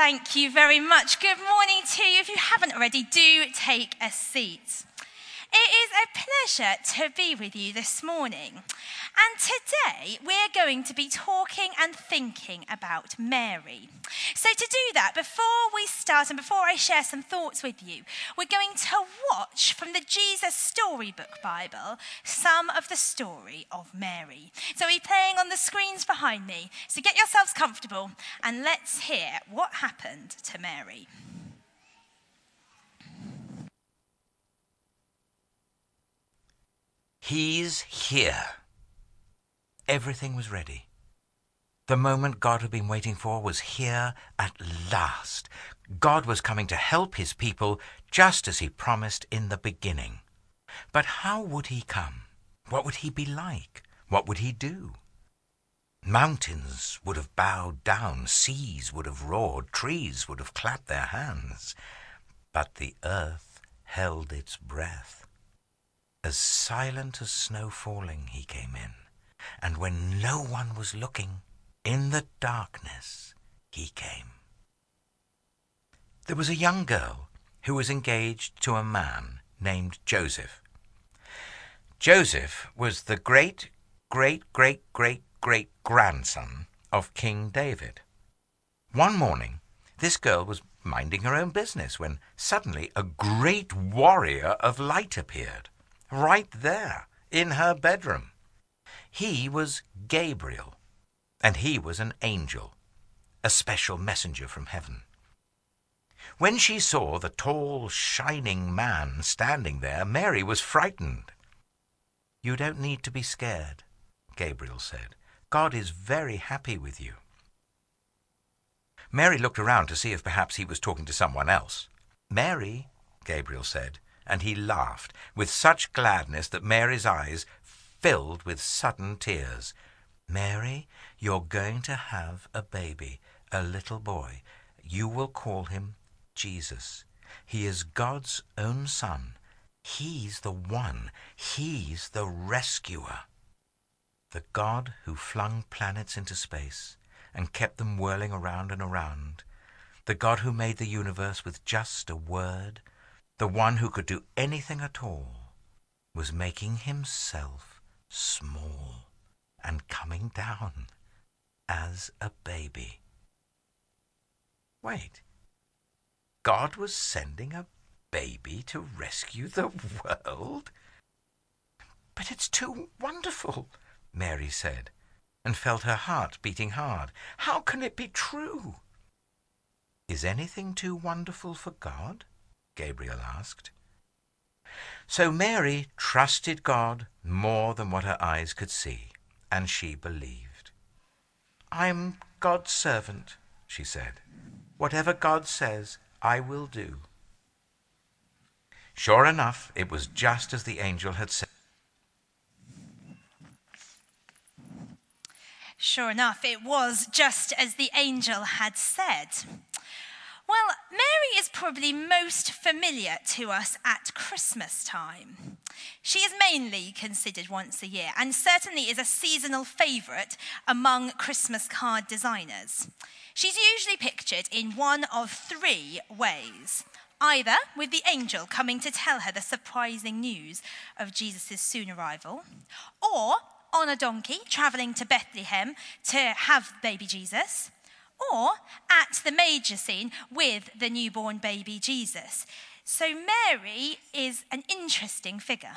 Thank you very much. Good morning to you. If you haven't already, do take a seat. It is a pleasure to be with you this morning. And today we're going to be talking and thinking about Mary. So, to do that, before we start and before I share some thoughts with you, we're going to watch from the Jesus Storybook Bible some of the story of Mary. So, we're playing on the screens behind me. So, get yourselves comfortable and let's hear what happened to Mary. He's here. Everything was ready. The moment God had been waiting for was here at last. God was coming to help his people just as he promised in the beginning. But how would he come? What would he be like? What would he do? Mountains would have bowed down, seas would have roared, trees would have clapped their hands. But the earth held its breath. As silent as snow falling, he came in, and when no one was looking, in the darkness, he came. There was a young girl who was engaged to a man named Joseph. Joseph was the great, great, great, great, great grandson of King David. One morning, this girl was minding her own business when suddenly a great warrior of light appeared right there in her bedroom. He was Gabriel, and he was an angel, a special messenger from heaven. When she saw the tall, shining man standing there, Mary was frightened. You don't need to be scared, Gabriel said. God is very happy with you. Mary looked around to see if perhaps he was talking to someone else. Mary, Gabriel said, and he laughed with such gladness that Mary's eyes filled with sudden tears. Mary, you're going to have a baby, a little boy. You will call him Jesus. He is God's own son. He's the one. He's the rescuer. The God who flung planets into space and kept them whirling around and around. The God who made the universe with just a word the one who could do anything at all, was making himself small and coming down as a baby. Wait, God was sending a baby to rescue the world? But it's too wonderful, Mary said, and felt her heart beating hard. How can it be true? Is anything too wonderful for God? Gabriel asked. So Mary trusted God more than what her eyes could see, and she believed. I'm God's servant, she said. Whatever God says, I will do. Sure enough, it was just as the angel had said. Sure enough, it was just as the angel had said. Well, Mary is probably most familiar to us at Christmas time. She is mainly considered once a year and certainly is a seasonal favourite among Christmas card designers. She's usually pictured in one of three ways either with the angel coming to tell her the surprising news of Jesus' soon arrival, or on a donkey travelling to Bethlehem to have baby Jesus or at the major scene with the newborn baby Jesus. So Mary is an interesting figure.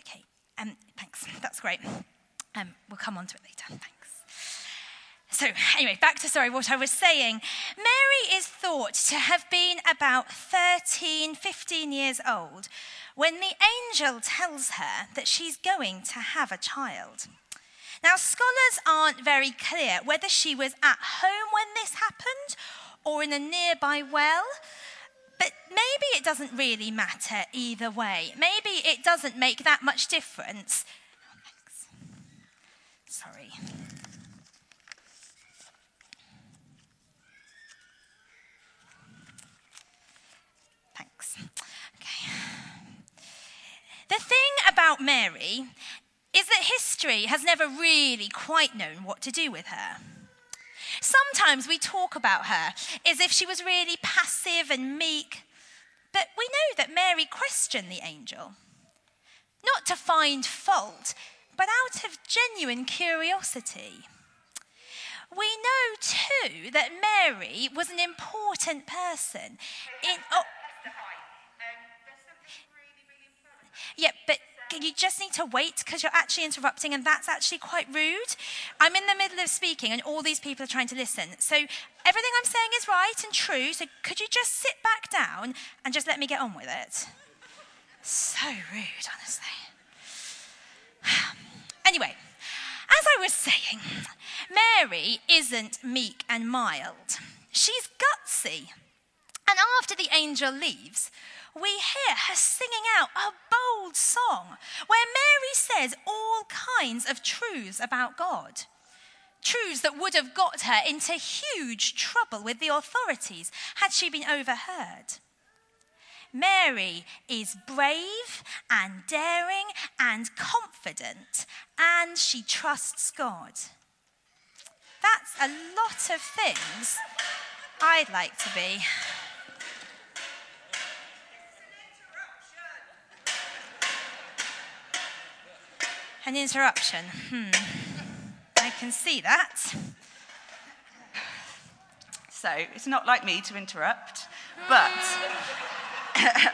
Okay, um, thanks. That's great. Um, we'll come on to it later. Thanks. So, anyway, back to sorry, what I was saying. Mary is thought to have been about 13, 15 years old when the angel tells her that she's going to have a child. Now, scholars aren't very clear whether she was at home when this happened or in a nearby well. But maybe it doesn't really matter either way. Maybe it doesn't make that much difference. Sorry. Thanks. Okay. The thing about Mary is that history has never really quite known what to do with her. Sometimes we talk about her as if she was really passive and meek, but we know that Mary questioned the angel. Not to find fault, but out of genuine curiosity. We know too that Mary was an important person in. Oh, yeah, but you just need to wait because you're actually interrupting, and that's actually quite rude. I'm in the middle of speaking, and all these people are trying to listen. So everything I'm saying is right and true. So could you just sit back down and just let me get on with it? So rude, honestly. Anyway, as I was saying, Mary isn't meek and mild. She's gutsy. And after the angel leaves, we hear her singing out a bold song where Mary says all kinds of truths about God. Truths that would have got her into huge trouble with the authorities had she been overheard. Mary is brave and daring and confident, and she trusts God. That's a lot of things I'd like to be. An interruption. Hmm. I can see that. So it's not like me to interrupt, but.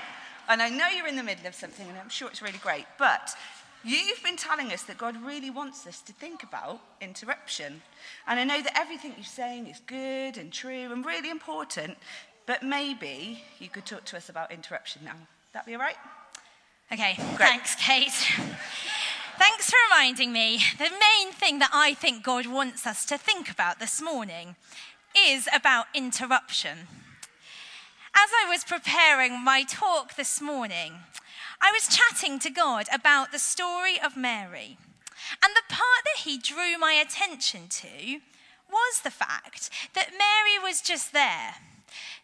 and I know you're in the middle of something, and I'm sure it's really great, but You've been telling us that God really wants us to think about interruption. And I know that everything you're saying is good and true and really important, but maybe you could talk to us about interruption now. That be all right? Okay, Great. thanks, Kate. Thanks for reminding me. The main thing that I think God wants us to think about this morning is about interruption. As I was preparing my talk this morning, I was chatting to God about the story of Mary. And the part that he drew my attention to was the fact that Mary was just there,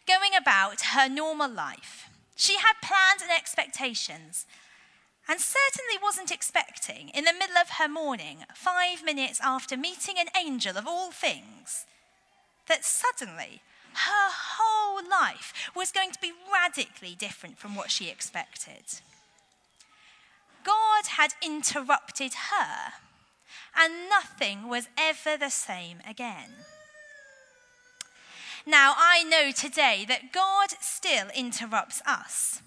going about her normal life. She had plans and expectations, and certainly wasn't expecting, in the middle of her morning, five minutes after meeting an angel of all things, that suddenly her whole life was going to be radically different from what she expected. God had interrupted her, and nothing was ever the same again. Now, I know today that God still interrupts us.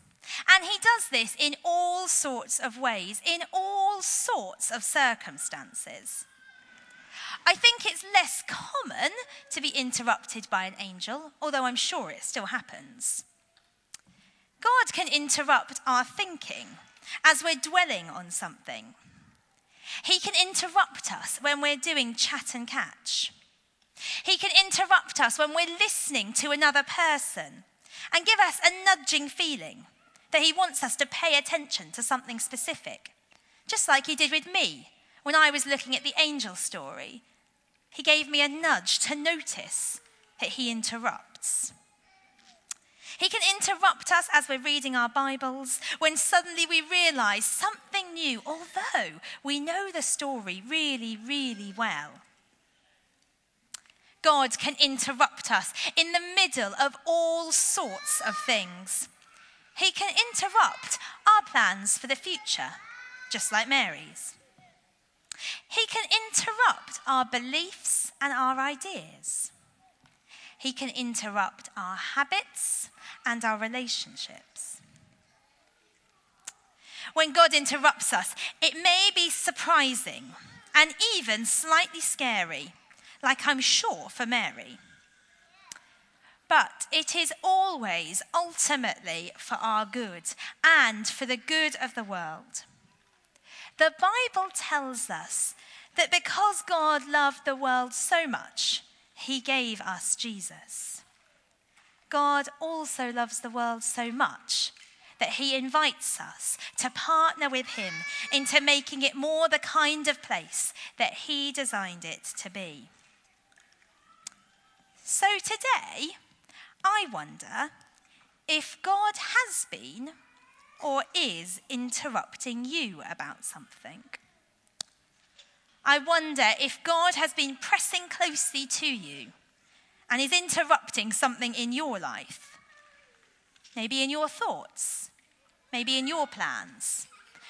And he does this in all sorts of ways, in all sorts of circumstances. I think it's less common to be interrupted by an angel, although I'm sure it still happens. God can interrupt our thinking as we're dwelling on something. He can interrupt us when we're doing chat and catch. He can interrupt us when we're listening to another person and give us a nudging feeling that he wants us to pay attention to something specific, just like he did with me when I was looking at the angel story. He gave me a nudge to notice that he interrupts. He can interrupt us as we're reading our Bibles when suddenly we realize something new, although we know the story really, really well. God can interrupt us in the middle of all sorts of things. He can interrupt our plans for the future, just like Mary's. He can interrupt our beliefs and our ideas. He can interrupt our habits and our relationships. When God interrupts us, it may be surprising and even slightly scary, like I'm sure for Mary. But it is always ultimately for our good and for the good of the world. The Bible tells us that because God loved the world so much, he gave us Jesus. God also loves the world so much that he invites us to partner with him into making it more the kind of place that he designed it to be. So today, I wonder if God has been or is interrupting you about something. I wonder if God has been pressing closely to you and is interrupting something in your life. Maybe in your thoughts, maybe in your plans,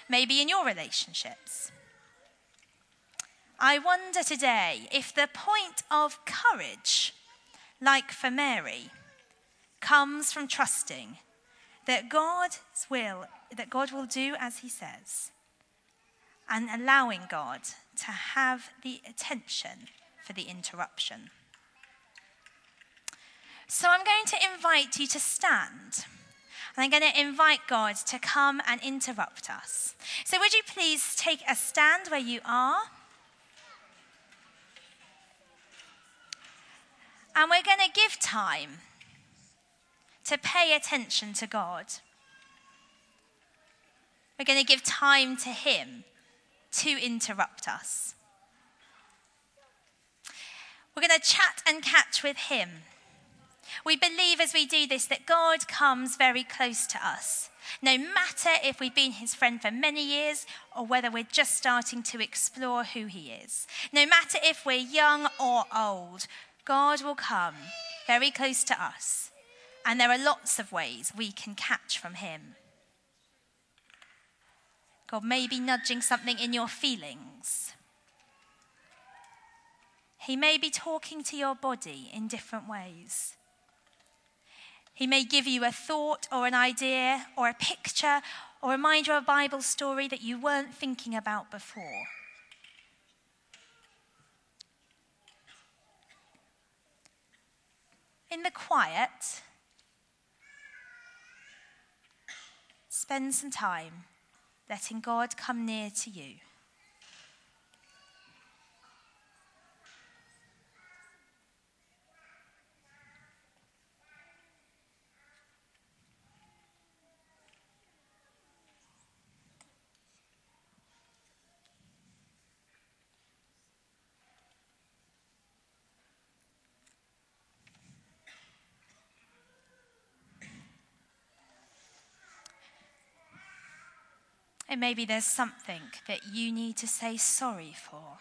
maybe in your relationships. I wonder today if the point of courage, like for Mary, comes from trusting that God's will, that God will do as he says, and allowing God to have the attention for the interruption. So I'm going to invite you to stand. And I'm going to invite God to come and interrupt us. So, would you please take a stand where you are? And we're going to give time to pay attention to God. We're going to give time to Him to interrupt us. We're going to chat and catch with Him. We believe as we do this that God comes very close to us. No matter if we've been his friend for many years or whether we're just starting to explore who he is. No matter if we're young or old, God will come very close to us. And there are lots of ways we can catch from him. God may be nudging something in your feelings. He may be talking to your body in different ways. He may give you a thought or an idea or a picture or remind you of a Bible story that you weren't thinking about before. In the quiet, spend some time letting God come near to you. And maybe there's something that you need to say sorry for.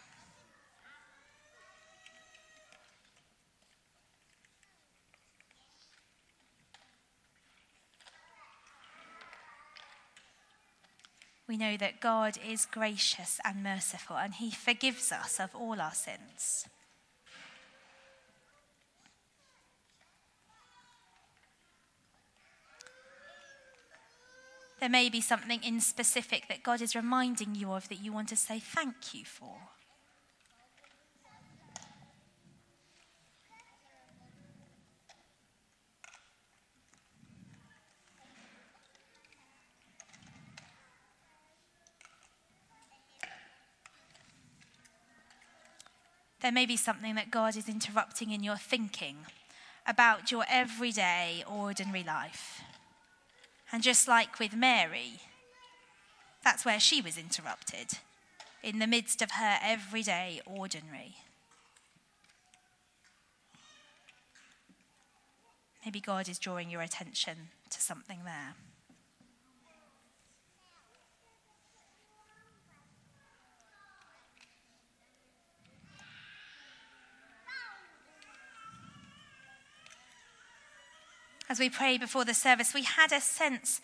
We know that God is gracious and merciful, and He forgives us of all our sins. There may be something in specific that God is reminding you of that you want to say thank you for. There may be something that God is interrupting in your thinking about your everyday, ordinary life. And just like with Mary, that's where she was interrupted, in the midst of her everyday ordinary. Maybe God is drawing your attention to something there. As we prayed before the service, we had a sense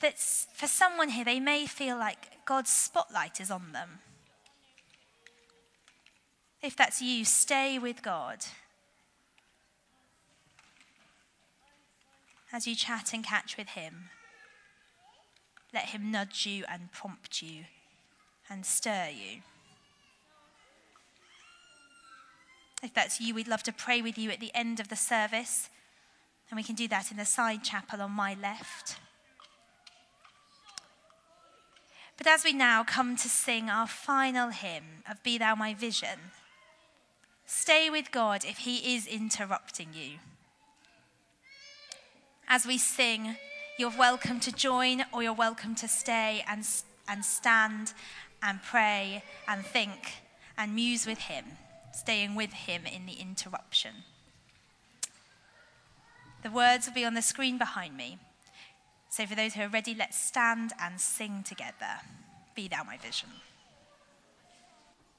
that for someone here, they may feel like God's spotlight is on them. If that's you, stay with God. As you chat and catch with Him, let Him nudge you and prompt you and stir you. If that's you, we'd love to pray with you at the end of the service. And we can do that in the side chapel on my left. But as we now come to sing our final hymn of Be Thou My Vision, stay with God if He is interrupting you. As we sing, you're welcome to join or you're welcome to stay and, and stand and pray and think and muse with Him, staying with Him in the interruption. The words will be on the screen behind me. So, for those who are ready, let's stand and sing together. Be thou my vision.